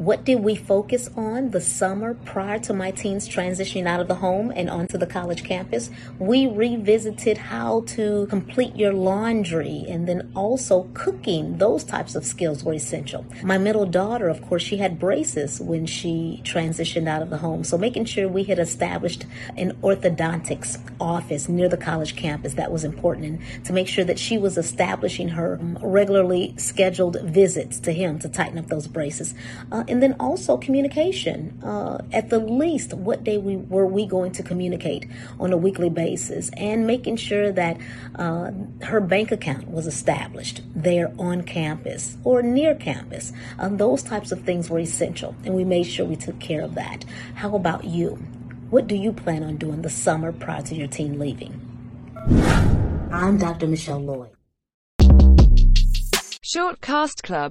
What did we focus on the summer prior to my teens transitioning out of the home and onto the college campus? We revisited how to complete your laundry and then also cooking. Those types of skills were essential. My middle daughter, of course, she had braces when she transitioned out of the home. So making sure we had established an orthodontics office near the college campus, that was important. And to make sure that she was establishing her regularly scheduled visits to him to tighten up those braces. Uh, and then also communication. Uh, at the least, what day we were we going to communicate on a weekly basis, and making sure that uh, her bank account was established there on campus or near campus. Um, those types of things were essential, and we made sure we took care of that. How about you? What do you plan on doing the summer prior to your teen leaving? I'm Dr. Michelle Lloyd. Shortcast Club